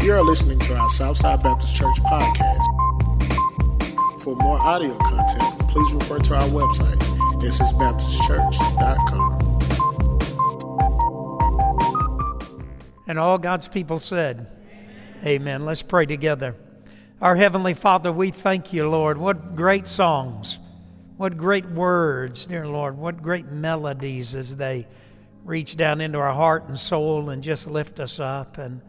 You are listening to our Southside Baptist Church podcast. For more audio content, please refer to our website, ssbaptistchurch.com. And all God's people said, Amen. Amen. Let's pray together. Our Heavenly Father, we thank you, Lord. What great songs, what great words, dear Lord, what great melodies as they reach down into our heart and soul and just lift us up. And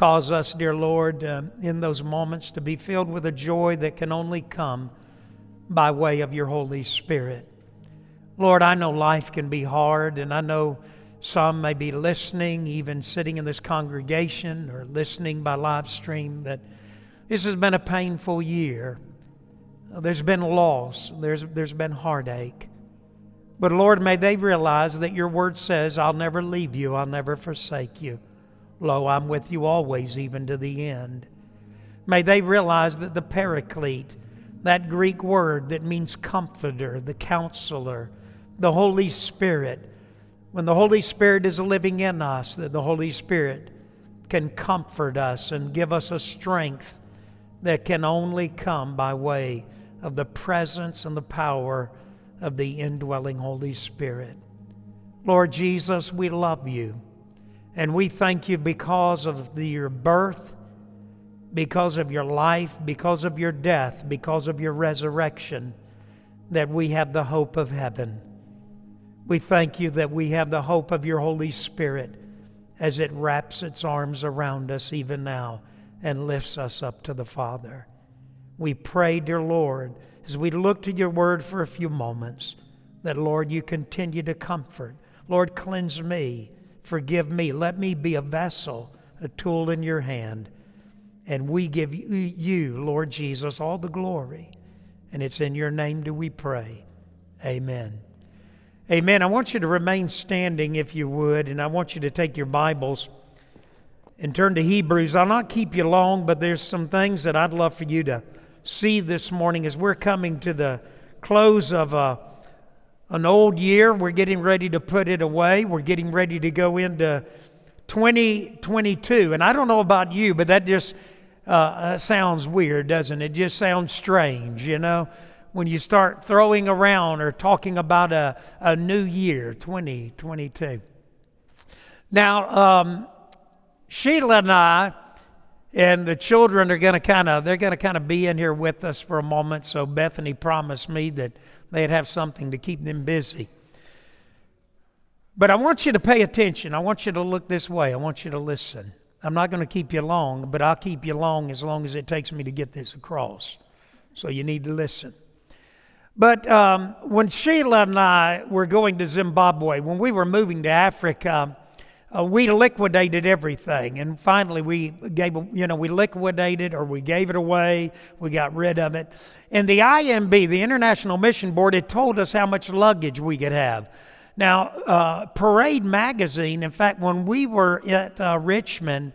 Cause us, dear Lord, uh, in those moments to be filled with a joy that can only come by way of your Holy Spirit. Lord, I know life can be hard, and I know some may be listening, even sitting in this congregation or listening by live stream, that this has been a painful year. There's been loss, there's, there's been heartache. But Lord, may they realize that your word says, I'll never leave you, I'll never forsake you. Lo, I'm with you always, even to the end. May they realize that the paraclete, that Greek word that means comforter, the counselor, the Holy Spirit, when the Holy Spirit is living in us, that the Holy Spirit can comfort us and give us a strength that can only come by way of the presence and the power of the indwelling Holy Spirit. Lord Jesus, we love you. And we thank you because of the, your birth, because of your life, because of your death, because of your resurrection, that we have the hope of heaven. We thank you that we have the hope of your Holy Spirit as it wraps its arms around us even now and lifts us up to the Father. We pray, dear Lord, as we look to your word for a few moments, that, Lord, you continue to comfort. Lord, cleanse me Forgive me. Let me be a vessel, a tool in your hand. And we give you, Lord Jesus, all the glory. And it's in your name do we pray. Amen. Amen. I want you to remain standing if you would, and I want you to take your Bibles and turn to Hebrews. I'll not keep you long, but there's some things that I'd love for you to see this morning as we're coming to the close of a an old year. We're getting ready to put it away. We're getting ready to go into 2022. And I don't know about you, but that just uh, uh, sounds weird, doesn't it? It just sounds strange, you know, when you start throwing around or talking about a, a new year, 2022. Now, um, Sheila and I and the children are going to kind of they're going to kind of be in here with us for a moment so bethany promised me that they'd have something to keep them busy. But I want you to pay attention. I want you to look this way. I want you to listen. I'm not going to keep you long, but I'll keep you long as long as it takes me to get this across. So you need to listen. But um, when Sheila and I were going to Zimbabwe, when we were moving to Africa, uh, we liquidated everything. And finally, we gave, you know, we liquidated or we gave it away. We got rid of it. And the IMB, the International Mission Board, had told us how much luggage we could have. Now, uh, Parade Magazine, in fact, when we were at uh, Richmond,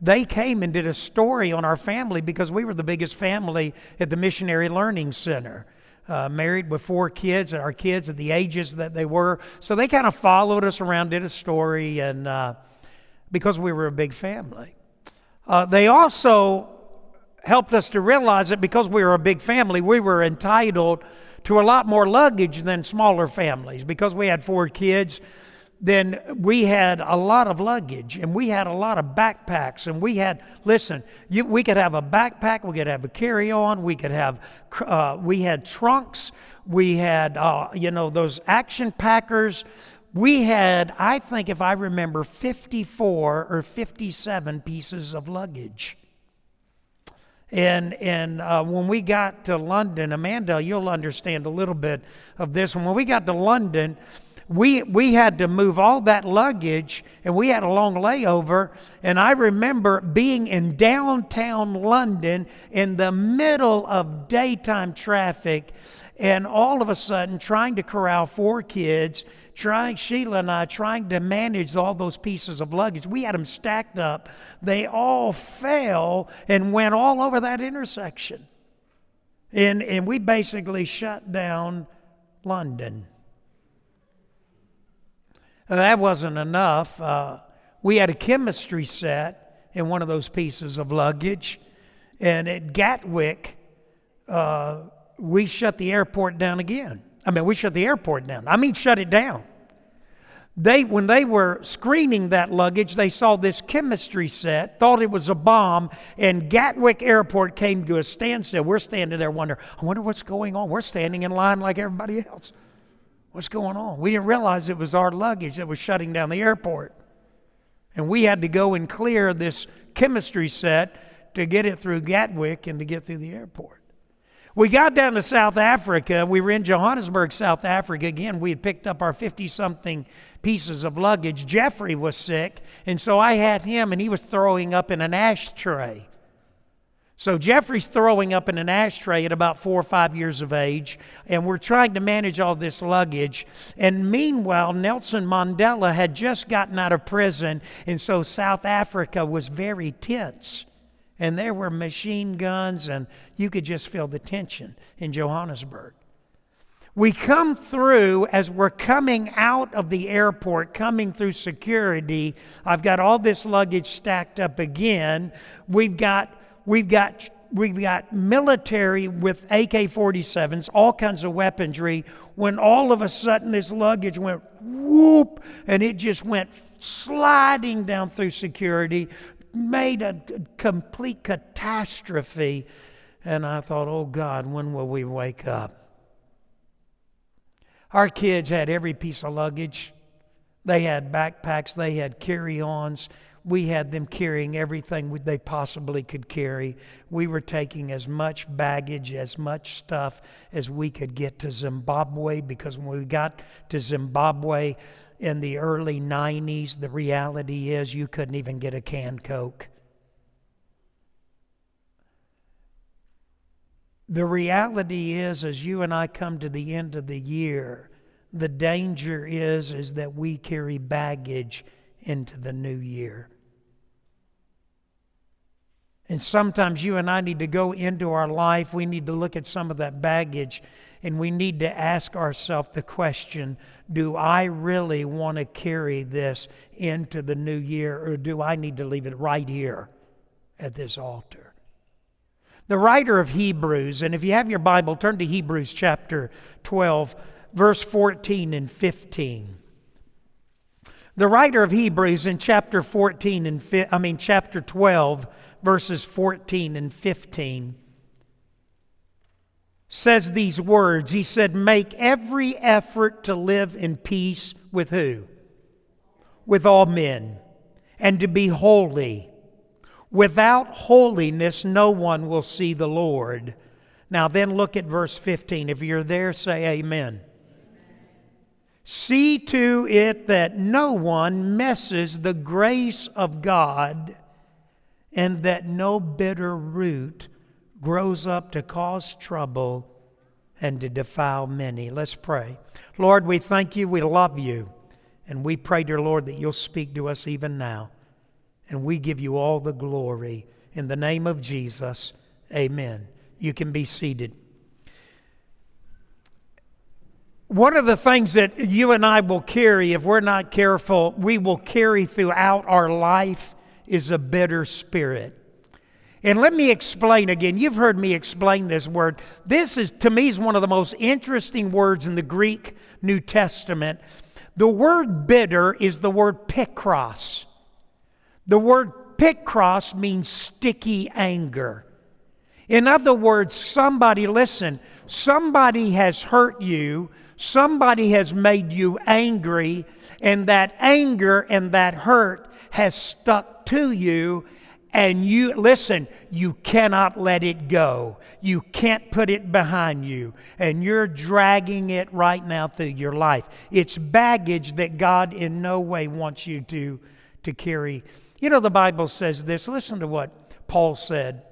they came and did a story on our family because we were the biggest family at the Missionary Learning Center uh, married with four kids, our kids at the ages that they were. So they kind of followed us around, did a story, and uh, because we were a big family. Uh, they also helped us to realize that because we were a big family, we were entitled to a lot more luggage than smaller families. Because we had four kids, then we had a lot of luggage and we had a lot of backpacks and we had listen you, we could have a backpack we could have a carry-on we could have uh, we had trunks we had uh, you know those action packers. We had i think if i remember 54 or 57 pieces of luggage. And and uh, when we got to london amanda you'll understand a little bit of this. When we got to london we, we had to move all that luggage and we had a long layover. And I remember being in downtown London in the middle of daytime traffic and all of a sudden trying to corral four kids, trying, Sheila and I, trying to manage all those pieces of luggage. We had them stacked up. They all fell and went all over that intersection. And, and we basically shut down London. That wasn't enough. Uh, we had a chemistry set, in one of those pieces of luggage. And at Gatwick, uh, we shut the airport down again. I mean, we shut the airport down. I mean, shut it down. They, when they were screening that luggage, they saw this chemistry set, thought it was a bomb, and Gatwick Airport came to a standstill. We're standing there wondering, I wonder what's going on. We're standing in line like everybody else. What's going on? We didn't realize it was our luggage that was shutting down the airport. And we had to go and clear this chemistry set to get it through Gatwick and to get through the airport. We got down to South Africa. We were in Johannesburg, South Africa. Again, we had picked up our 50 something pieces of luggage. Jeffrey was sick, and so I had him, and he was throwing up in an ashtray. So Jeffrey's throwing up in an ashtray at about four or five years of age, and we're trying to manage all this luggage. And meanwhile, Nelson Mandela had just gotten out of prison, and so South Africa was very tense and there were machine guns, and you could just feel the tension in Johannesburg. We come through as we're coming out of the airport, coming through security. I've got all this luggage stacked up again. We've got, we've got, we've got military with AK 47s, all kinds of weaponry. When all of a sudden this luggage went whoop, and it just went sliding down through security, made a complete catastrophe. And I thought, oh God, when will we wake up? Our kids had every piece of luggage. They had backpacks, they had carry ons. We had them carrying everything they possibly could carry. We were taking as much baggage, as much stuff as we could get to Zimbabwe because when we got to Zimbabwe, in the early 90s, the reality is you couldn't even get a canned Coke. The reality is, as you and I come to the end of the year, the danger is, is that we carry baggage into the new year. And sometimes you and I need to go into our life, we need to look at some of that baggage, and we need to ask ourselves the question do I really want to carry this into the new year, or do I need to leave it right here at this altar? The writer of Hebrews, and if you have your Bible, turn to Hebrews chapter 12, verse 14 and 15. The writer of Hebrews in chapter 14 and I mean chapter 12 verses 14 and 15 says these words. He said, Make every effort to live in peace with who? With all men, and to be holy. Without holiness, no one will see the Lord. Now, then look at verse 15. If you're there, say amen. See to it that no one messes the grace of God, and that no bitter root grows up to cause trouble and to defile many. Let's pray. Lord, we thank you, we love you, and we pray, dear Lord, that you'll speak to us even now. And we give you all the glory. In the name of Jesus, amen. You can be seated. One of the things that you and I will carry, if we're not careful, we will carry throughout our life is a bitter spirit. And let me explain again. You've heard me explain this word. This is, to me, is one of the most interesting words in the Greek New Testament. The word bitter is the word pikros. The word pikros means sticky anger. In other words, somebody, listen, somebody has hurt you, somebody has made you angry, and that anger and that hurt has stuck to you and you, listen, you cannot let it go. You can't put it behind you. And you're dragging it right now through your life. It's baggage that God in no way wants you to, to carry. You know, the Bible says this. Listen to what Paul said.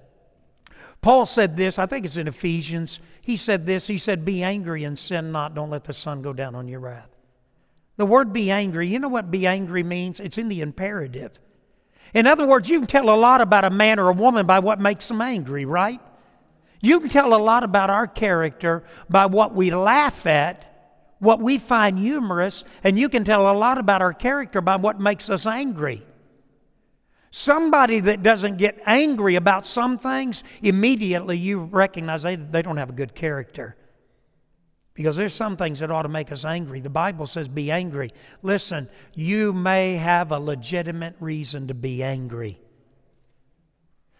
Paul said this, I think it's in Ephesians. He said this. He said, Be angry and sin not. Don't let the sun go down on your wrath. The word be angry, you know what be angry means? It's in the imperative. In other words, you can tell a lot about a man or a woman by what makes them angry, right? You can tell a lot about our character by what we laugh at, what we find humorous, and you can tell a lot about our character by what makes us angry. Somebody that doesn't get angry about some things, immediately you recognize they, they don't have a good character. Because there's some things that ought to make us angry. The Bible says, be angry. Listen, you may have a legitimate reason to be angry.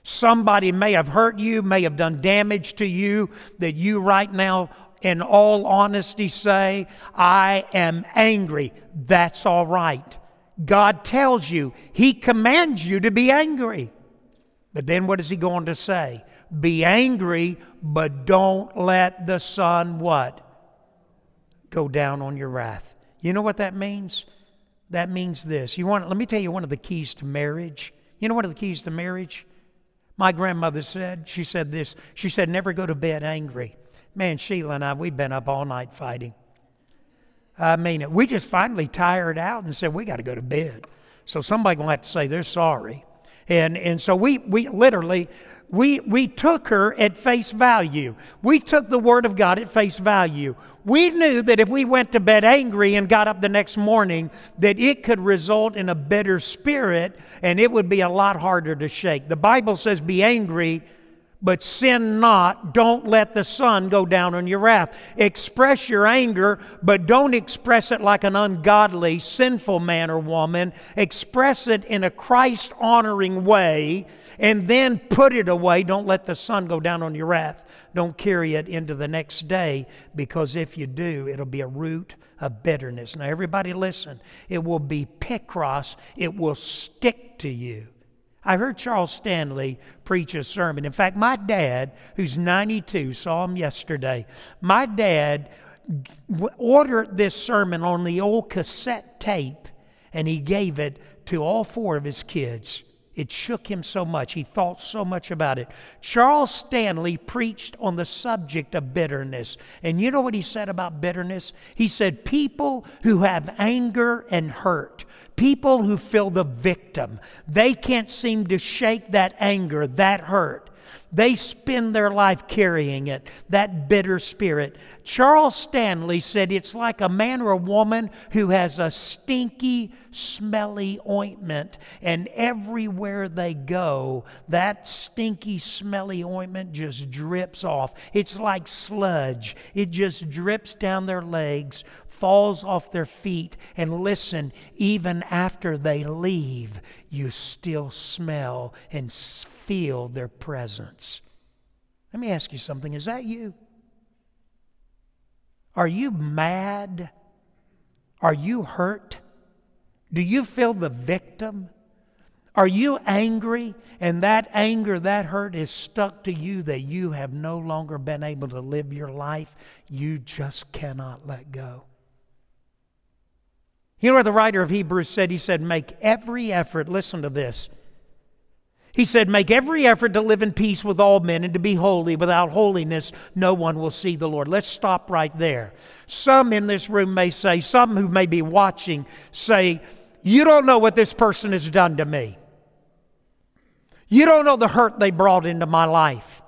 Somebody may have hurt you, may have done damage to you, that you right now, in all honesty, say, I am angry. That's all right. God tells you, He commands you to be angry. But then what is He going to say? Be angry, but don't let the sun what? Go down on your wrath. You know what that means? That means this. You want let me tell you one of the keys to marriage. You know one of the keys to marriage? My grandmother said, she said this, she said, never go to bed angry. Man, Sheila and I, we've been up all night fighting. I mean, we just finally tired out and said, we got to go to bed. So somebody going to have to say they're sorry. And, and so we, we literally, we, we took her at face value. We took the Word of God at face value. We knew that if we went to bed angry and got up the next morning, that it could result in a bitter spirit and it would be a lot harder to shake. The Bible says, be angry but sin not. Don't let the sun go down on your wrath. Express your anger, but don't express it like an ungodly, sinful man or woman. Express it in a Christ honoring way and then put it away. Don't let the sun go down on your wrath. Don't carry it into the next day because if you do, it'll be a root of bitterness. Now, everybody listen. It will be pikros, it will stick to you. I heard Charles Stanley preach a sermon. In fact, my dad, who's 92, saw him yesterday. My dad ordered this sermon on the old cassette tape and he gave it to all four of his kids. It shook him so much. He thought so much about it. Charles Stanley preached on the subject of bitterness. And you know what he said about bitterness? He said, People who have anger and hurt People who feel the victim, they can't seem to shake that anger, that hurt. They spend their life carrying it, that bitter spirit. Charles Stanley said it's like a man or a woman who has a stinky, smelly ointment, and everywhere they go, that stinky, smelly ointment just drips off. It's like sludge, it just drips down their legs, falls off their feet, and listen, even after they leave, you still smell and feel their presence. Let me ask you something is that you? Are you mad? Are you hurt? Do you feel the victim? Are you angry and that anger, that hurt is stuck to you that you have no longer been able to live your life? You just cannot let go. Know what the writer of Hebrews said? He said, Make every effort, listen to this. He said, Make every effort to live in peace with all men and to be holy. Without holiness, no one will see the Lord. Let's stop right there. Some in this room may say, some who may be watching say, You don't know what this person has done to me. You don't know the hurt they brought into my life.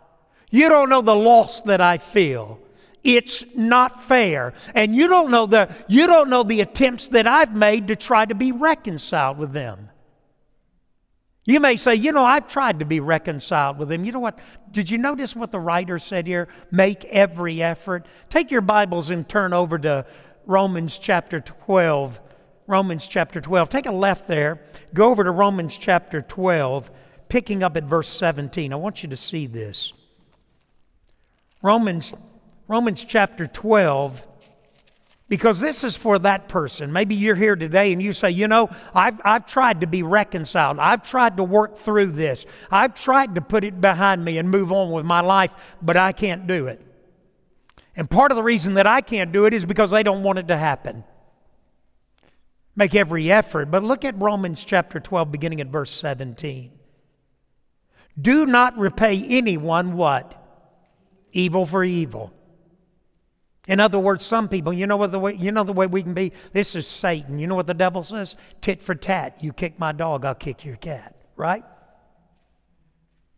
You don't know the loss that I feel. It's not fair. And you don't know the you don't know the attempts that I've made to try to be reconciled with them. You may say, you know, I've tried to be reconciled with them. You know what? Did you notice what the writer said here? Make every effort. Take your Bibles and turn over to Romans chapter 12. Romans chapter 12. Take a left there. Go over to Romans chapter 12, picking up at verse 17. I want you to see this. Romans Romans chapter 12, because this is for that person. Maybe you're here today and you say, you know, I've, I've tried to be reconciled. I've tried to work through this. I've tried to put it behind me and move on with my life, but I can't do it. And part of the reason that I can't do it is because they don't want it to happen. Make every effort. But look at Romans chapter 12, beginning at verse 17. Do not repay anyone what? Evil for evil. In other words, some people, you know what the way you know the way we can be? This is Satan. You know what the devil says? Tit for tat. You kick my dog, I'll kick your cat. Right?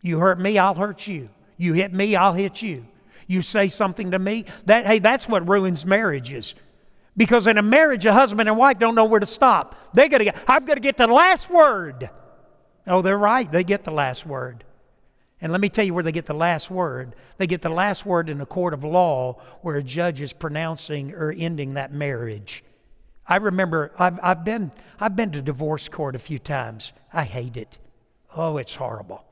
You hurt me, I'll hurt you. You hit me, I'll hit you. You say something to me, that hey, that's what ruins marriages. Because in a marriage, a husband and wife don't know where to stop. They gotta get, got to get the last word. Oh, they're right. They get the last word. And let me tell you where they get the last word. They get the last word in a court of law where a judge is pronouncing or ending that marriage. I remember I've, I've, been, I've been to divorce court a few times. I hate it. Oh, it's horrible.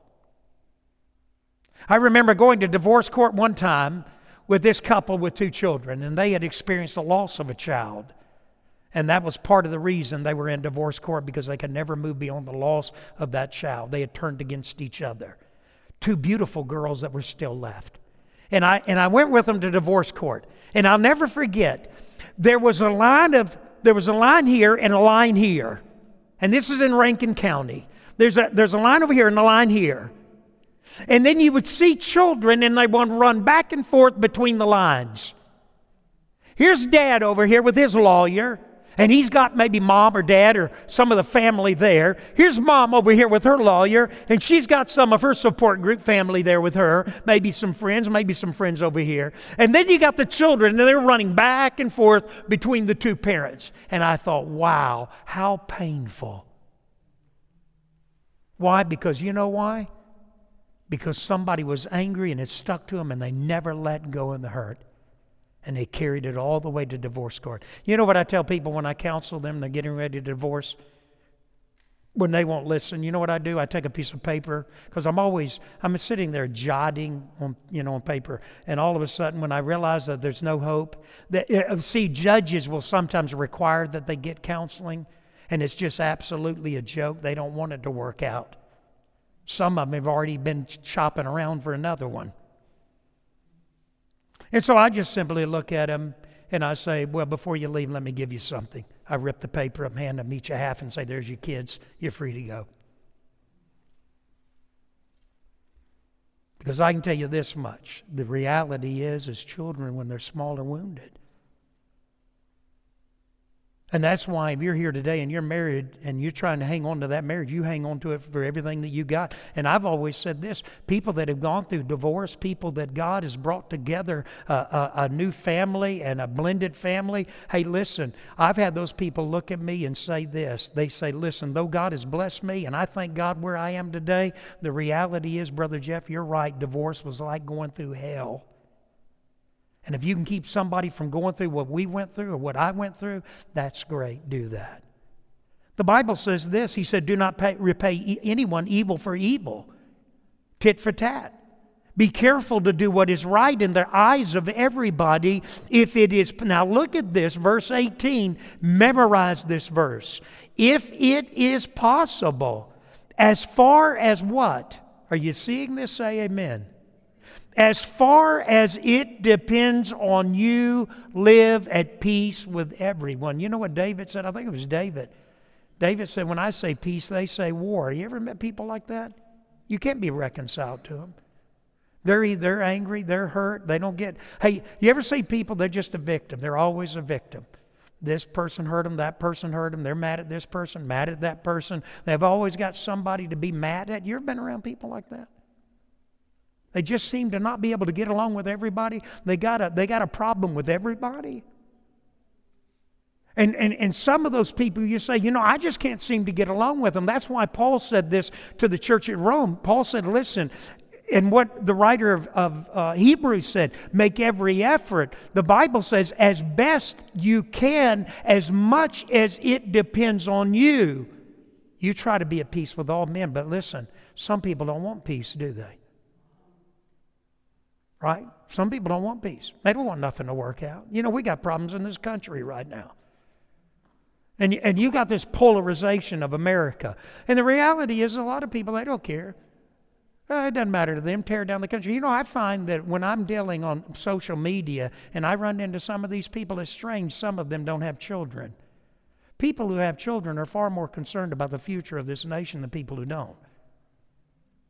I remember going to divorce court one time with this couple with two children, and they had experienced the loss of a child. And that was part of the reason they were in divorce court because they could never move beyond the loss of that child. They had turned against each other. Two beautiful girls that were still left. And I, and I went with them to divorce court. And I'll never forget, there was a line of there was a line here and a line here. And this is in Rankin County. There's a, there's a line over here and a line here. And then you would see children and they would run back and forth between the lines. Here's dad over here with his lawyer and he's got maybe mom or dad or some of the family there. Here's mom over here with her lawyer, and she's got some of her support group family there with her, maybe some friends, maybe some friends over here. And then you got the children, and they're running back and forth between the two parents. And I thought, wow, how painful. Why? Because you know why? Because somebody was angry and it stuck to them and they never let go of the hurt and they carried it all the way to divorce court. You know what I tell people when I counsel them, they're getting ready to divorce? When they won't listen, you know what I do? I take a piece of paper because I'm always I'm sitting there jotting on you know on paper, and all of a sudden when I realize that there's no hope, that uh, see judges will sometimes require that they get counseling, and it's just absolutely a joke. They don't want it to work out. Some of them have already been shopping around for another one. And so I just simply look at him and I say, Well, before you leave, let me give you something. I rip the paper up, hand them each a half, and say, There's your kids. You're free to go. Because I can tell you this much the reality is, as children, when they're small, are wounded. And that's why if you're here today and you're married and you're trying to hang on to that marriage, you hang on to it for everything that you got. And I've always said this people that have gone through divorce, people that God has brought together a, a, a new family and a blended family. Hey, listen, I've had those people look at me and say this. They say, listen, though God has blessed me and I thank God where I am today, the reality is, Brother Jeff, you're right. Divorce was like going through hell. And if you can keep somebody from going through what we went through or what I went through, that's great. Do that. The Bible says this He said, Do not pay, repay anyone evil for evil, tit for tat. Be careful to do what is right in the eyes of everybody if it is. Now, look at this, verse 18. Memorize this verse. If it is possible, as far as what? Are you seeing this? Say amen. As far as it depends on you, live at peace with everyone. You know what David said? I think it was David. David said, When I say peace, they say war. You ever met people like that? You can't be reconciled to them. They're, they're angry, they're hurt, they don't get. Hey, you ever see people, they're just a victim. They're always a victim. This person hurt them, that person hurt them, they're mad at this person, mad at that person. They've always got somebody to be mad at. You ever been around people like that? They just seem to not be able to get along with everybody. They got a, they got a problem with everybody. And, and, and some of those people you say, you know, I just can't seem to get along with them. That's why Paul said this to the church at Rome. Paul said, listen, and what the writer of, of uh, Hebrews said, make every effort. The Bible says, as best you can, as much as it depends on you, you try to be at peace with all men. But listen, some people don't want peace, do they? Right? Some people don't want peace. They don't want nothing to work out. You know, we got problems in this country right now. And, and you got this polarization of America. And the reality is, a lot of people, they don't care. Uh, it doesn't matter to them, tear down the country. You know, I find that when I'm dealing on social media and I run into some of these people, it's strange some of them don't have children. People who have children are far more concerned about the future of this nation than people who don't.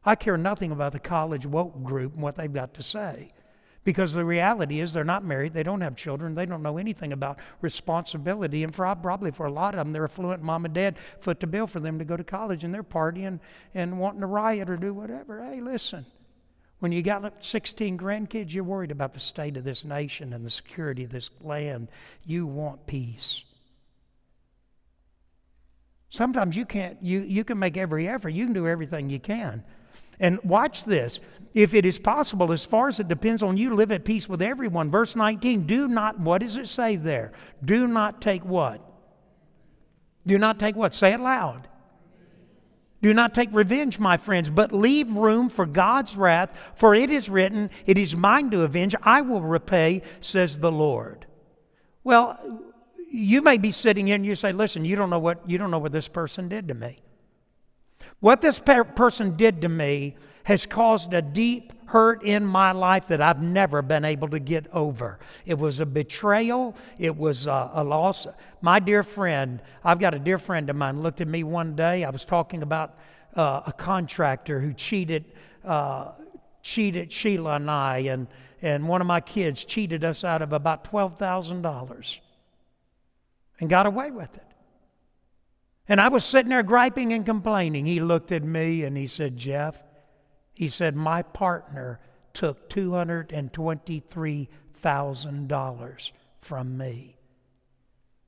I care nothing about the college woke group and what they've got to say. Because the reality is they're not married, they don't have children, they don't know anything about responsibility. And for probably for a lot of them, they're affluent mom and dad foot the bill for them to go to college and they're partying and wanting to riot or do whatever. Hey, listen, when you got 16 grandkids, you're worried about the state of this nation and the security of this land. You want peace. Sometimes you can't, you, you can make every effort, you can do everything you can. And watch this. If it is possible, as far as it depends on you, live at peace with everyone. Verse 19, do not, what does it say there? Do not take what? Do not take what? Say it loud. Do not take revenge, my friends, but leave room for God's wrath, for it is written, It is mine to avenge, I will repay, says the Lord. Well, you may be sitting here and you say, Listen, you don't know what, you don't know what this person did to me. What this person did to me has caused a deep hurt in my life that I've never been able to get over. It was a betrayal, it was a, a, loss. My dear friend, I've got a dear friend of mine, looked at me one day. I was talking about uh, a contractor who cheated, uh, cheated Sheila and I, and, and one of my kids cheated us out of about $12,000 and got away with it. And I was sitting there griping and complaining. He looked at me and he said, Jeff, he said, my partner took $223,000 from me.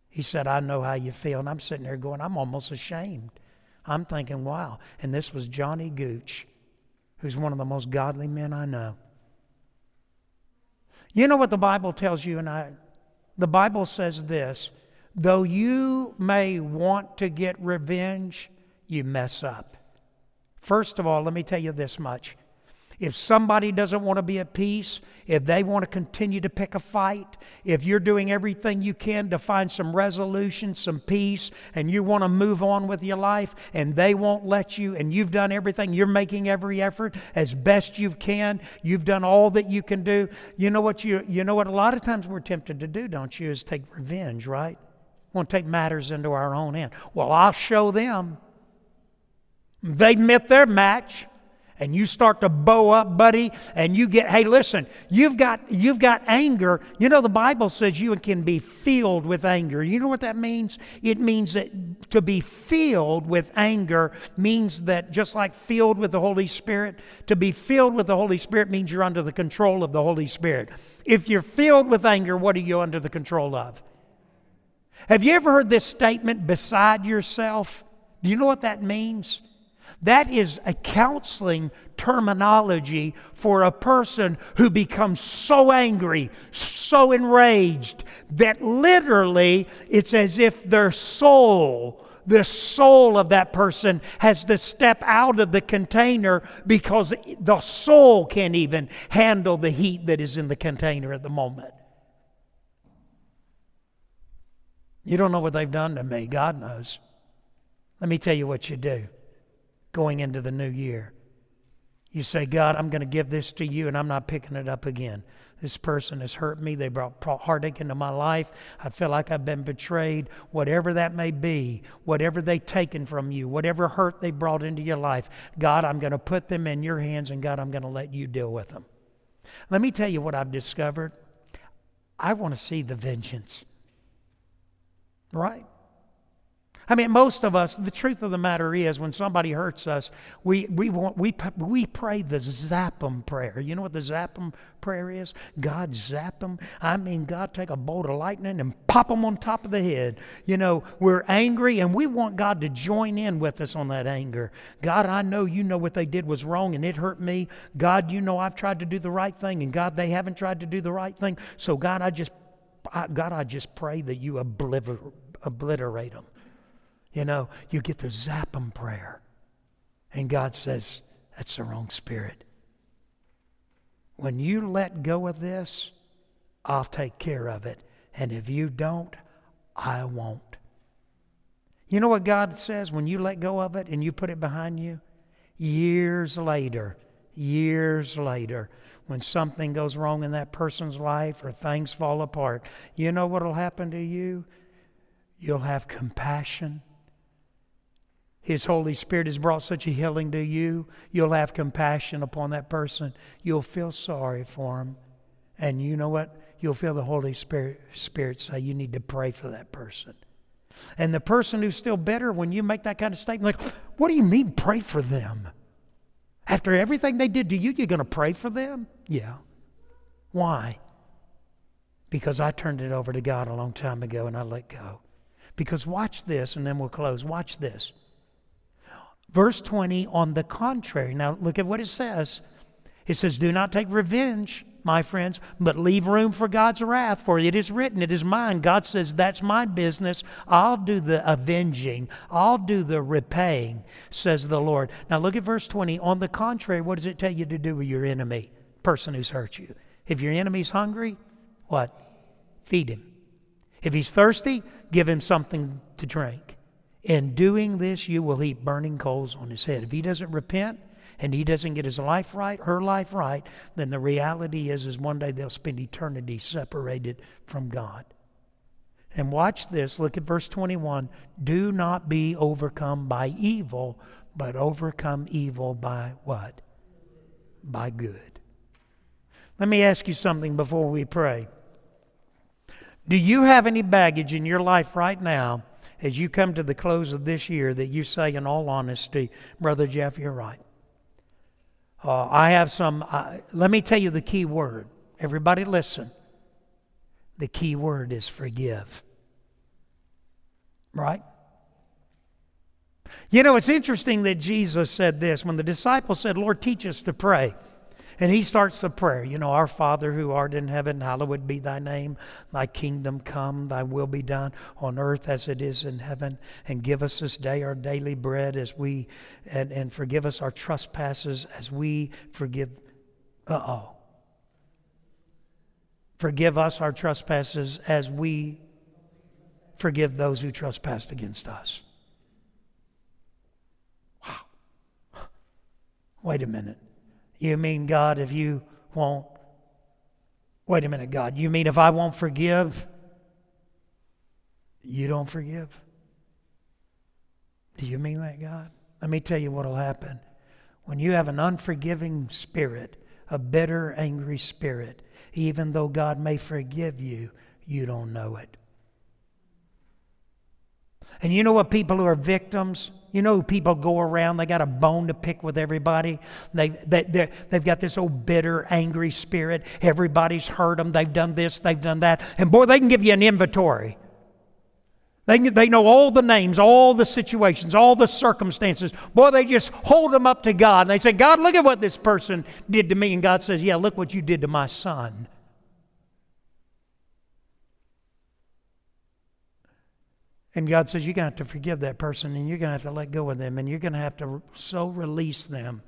He said, I know how you feel. And I'm sitting there going, I'm almost ashamed. I'm thinking, wow. And this was Johnny Gooch, who's one of the most godly men I know. You know what the Bible tells you and I? The Bible says this Though you may want to get revenge, you mess up. First of all, let me tell you this much. If somebody doesn't want to be at peace, if they want to continue to pick a fight, if you're doing everything you can to find some resolution, some peace, and you want to move on with your life, and they won't let you, and you've done everything, you're making every effort as best you can, you've done all that you can do. You know what you you know what a lot of times we're tempted to do, don't you, is take revenge, right? Want to take matters into our own hand. Well, I'll show them. They met their match, and you start to bow up, buddy, and you get, hey, listen, you've got you've got anger. You know, the Bible says you can be filled with anger. You know what that means? It means that to be filled with anger means that just like filled with the Holy Spirit, to be filled with the Holy Spirit means you're under the control of the Holy Spirit. If you're filled with anger, what are you under the control of? Have you ever heard this statement, beside yourself? Do you know what that means? That is a counseling terminology for a person who becomes so angry, so enraged, that literally it's as if their soul, the soul of that person, has to step out of the container because the soul can't even handle the heat that is in the container at the moment. You don't know what they've done to me. God knows. Let me tell you what you do going into the new year. You say, God, I'm going to give this to you and I'm not picking it up again. This person has hurt me. They brought heartache into my life. I feel like I've been betrayed. Whatever that may be, whatever they've taken from you, whatever hurt they brought into your life, God, I'm going to put them in your hands and God, I'm going to let you deal with them. Let me tell you what I've discovered. I want to see the vengeance. Right? I mean, most of us, the truth of the matter is, when somebody hurts us, we, we, want, we, we pray the zap them prayer. You know what the zap them prayer is? God zap them. I mean, God take a bolt of lightning and pop them on top of the head. You know, we're angry and we want God to join in with us on that anger. God, I know you know what they did was wrong and it hurt me. God, you know I've tried to do the right thing and God, they haven't tried to do the right thing. So, God, I just I, God, I just pray that you obliter- obliterate them. You know, you get the zap them prayer. And God says, that's the wrong spirit. When you let go of this, I'll take care of it. And if you don't, I won't. You know what God says when you let go of it and you put it behind you? Years later, years later, when something goes wrong in that person's life or things fall apart, you know what will happen to you? You'll have compassion. His Holy Spirit has brought such a healing to you. You'll have compassion upon that person. You'll feel sorry for him. And you know what? You'll feel the Holy Spirit, Spirit say, You need to pray for that person. And the person who's still bitter, when you make that kind of statement, like, What do you mean, pray for them? After everything they did to you, you're going to pray for them? Yeah. Why? Because I turned it over to God a long time ago and I let go. Because watch this, and then we'll close. Watch this. Verse 20, on the contrary, now look at what it says. It says, Do not take revenge, my friends, but leave room for God's wrath, for it is written, It is mine. God says, That's my business. I'll do the avenging, I'll do the repaying, says the Lord. Now look at verse 20. On the contrary, what does it tell you to do with your enemy, person who's hurt you? If your enemy's hungry, what? Feed him. If he's thirsty, give him something to drink. In doing this, you will heap burning coals on his head. If he doesn't repent, and he doesn't get his life right, her life right, then the reality is is one day they'll spend eternity separated from God. And watch this, look at verse 21. Do not be overcome by evil, but overcome evil by what? By good. Let me ask you something before we pray. Do you have any baggage in your life right now as you come to the close of this year that you say, in all honesty, Brother Jeff, you're right? Uh, I have some, uh, let me tell you the key word. Everybody listen. The key word is forgive. Right? You know, it's interesting that Jesus said this. When the disciples said, Lord, teach us to pray, and he starts the prayer, you know, Our Father who art in heaven, hallowed be thy name. Thy kingdom come, thy will be done on earth as it is in heaven. And give us this day our daily bread as we, and, and forgive us our trespasses as we forgive. Uh oh. Forgive us our trespasses as we forgive those who trespass against us. Wow. Wait a minute. You mean, God, if you won't. Wait a minute, God. You mean if I won't forgive, you don't forgive? Do you mean that, God? Let me tell you what will happen. When you have an unforgiving spirit, a bitter, angry spirit, even though God may forgive you, you don't know it. And you know what people who are victims, you know people go around, they got a bone to pick with everybody. They, they, they've got this old bitter, angry spirit. Everybody's hurt them. They've done this, they've done that. And boy, they can give you an inventory. They, they know all the names, all the situations, all the circumstances. Boy, they just hold them up to God. And they say, God, look at what this person did to me. And God says, Yeah, look what you did to my son. And God says, You're going to have to forgive that person and you're going to have to let go of them and you're going to have to so release them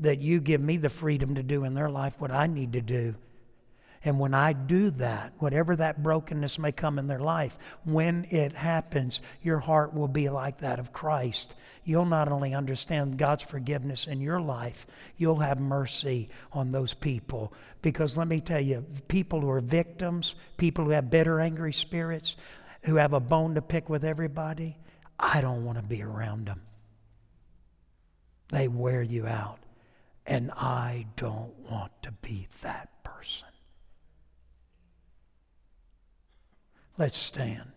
that you give me the freedom to do in their life what I need to do. And when I do that, whatever that brokenness may come in their life, when it happens, your heart will be like that of Christ. You'll not only understand God's forgiveness in your life, you'll have mercy on those people. Because let me tell you, people who are victims, people who have bitter, angry spirits, who have a bone to pick with everybody, I don't want to be around them. They wear you out. And I don't want to be that person. Let's stand.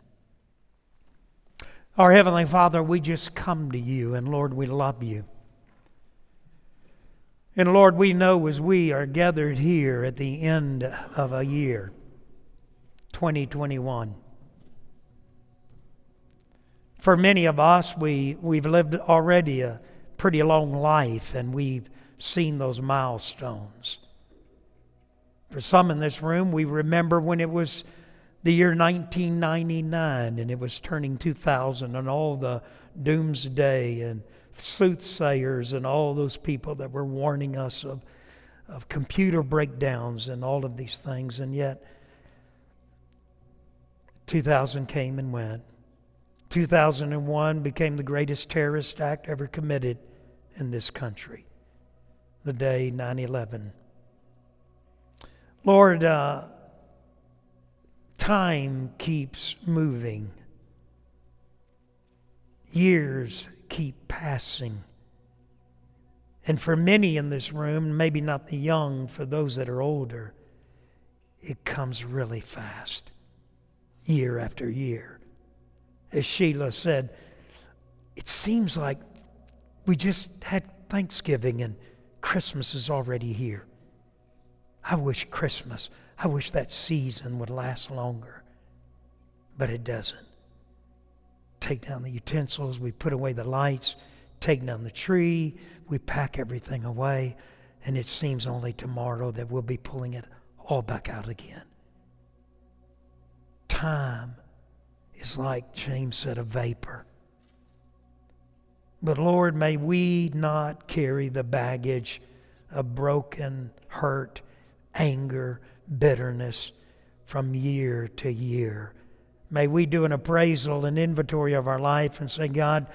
Our Heavenly Father, we just come to you, and Lord, we love you. And Lord, we know as we are gathered here at the end of a year, 2021, for many of us, we, we've lived already a pretty long life and we've seen those milestones. For some in this room, we remember when it was the year 1999 and it was turning 2000 and all the doomsday and soothsayers and all those people that were warning us of, of computer breakdowns and all of these things. And yet, 2000 came and went. 2001 became the greatest terrorist act ever committed in this country, the day 9 11. Lord, uh, time keeps moving, years keep passing. And for many in this room, maybe not the young, for those that are older, it comes really fast, year after year as Sheila said, it seems like we just had Thanksgiving and Christmas is already here. I wish Christmas, I wish that season would last longer, but it doesn't. take down the utensils, we put away the lights, take down the tree, we pack everything away, and it seems only tomorrow that we'll be pulling it all back out again. Time is like James said, a vapor. But Lord, may we not carry the baggage of broken, hurt, anger, bitterness from year to year. May we do an appraisal, an inventory of our life, and say, God,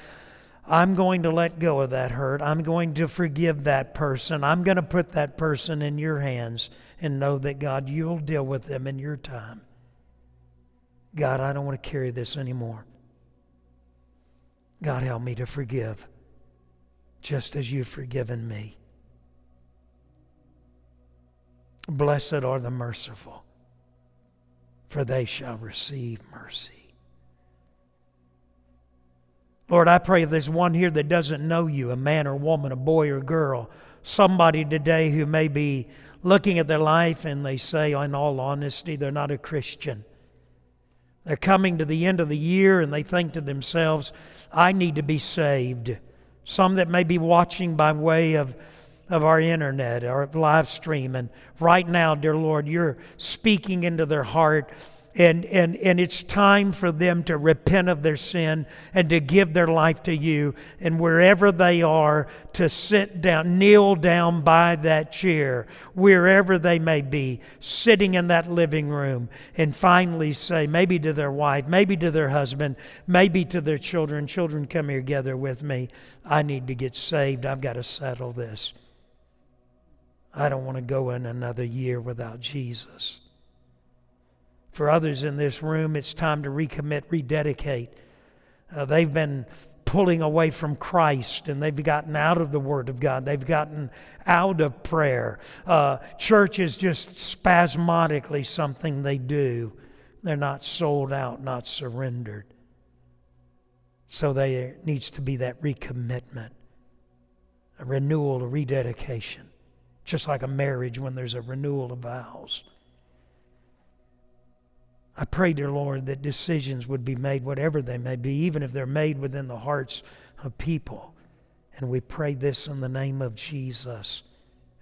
I'm going to let go of that hurt. I'm going to forgive that person. I'm going to put that person in your hands and know that, God, you'll deal with them in your time. God, I don't want to carry this anymore. God, help me to forgive just as you've forgiven me. Blessed are the merciful, for they shall receive mercy. Lord, I pray there's one here that doesn't know you, a man or woman, a boy or girl, somebody today who may be looking at their life and they say, in all honesty, they're not a Christian. They're coming to the end of the year and they think to themselves, I need to be saved. Some that may be watching by way of, of our internet or live stream. And right now, dear Lord, you're speaking into their heart and, and, and it's time for them to repent of their sin and to give their life to you. And wherever they are, to sit down, kneel down by that chair, wherever they may be, sitting in that living room, and finally say, maybe to their wife, maybe to their husband, maybe to their children, children, come here together with me. I need to get saved. I've got to settle this. I don't want to go in another year without Jesus. For others in this room, it's time to recommit, rededicate. Uh, they've been pulling away from Christ and they've gotten out of the Word of God. They've gotten out of prayer. Uh, church is just spasmodically something they do. They're not sold out, not surrendered. So there needs to be that recommitment, a renewal, a rededication. Just like a marriage when there's a renewal of vows. I pray, dear Lord, that decisions would be made, whatever they may be, even if they're made within the hearts of people. And we pray this in the name of Jesus.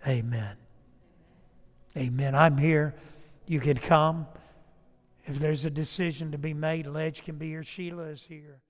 Amen. Amen. I'm here. You can come. If there's a decision to be made, Ledge can be here. Sheila is here.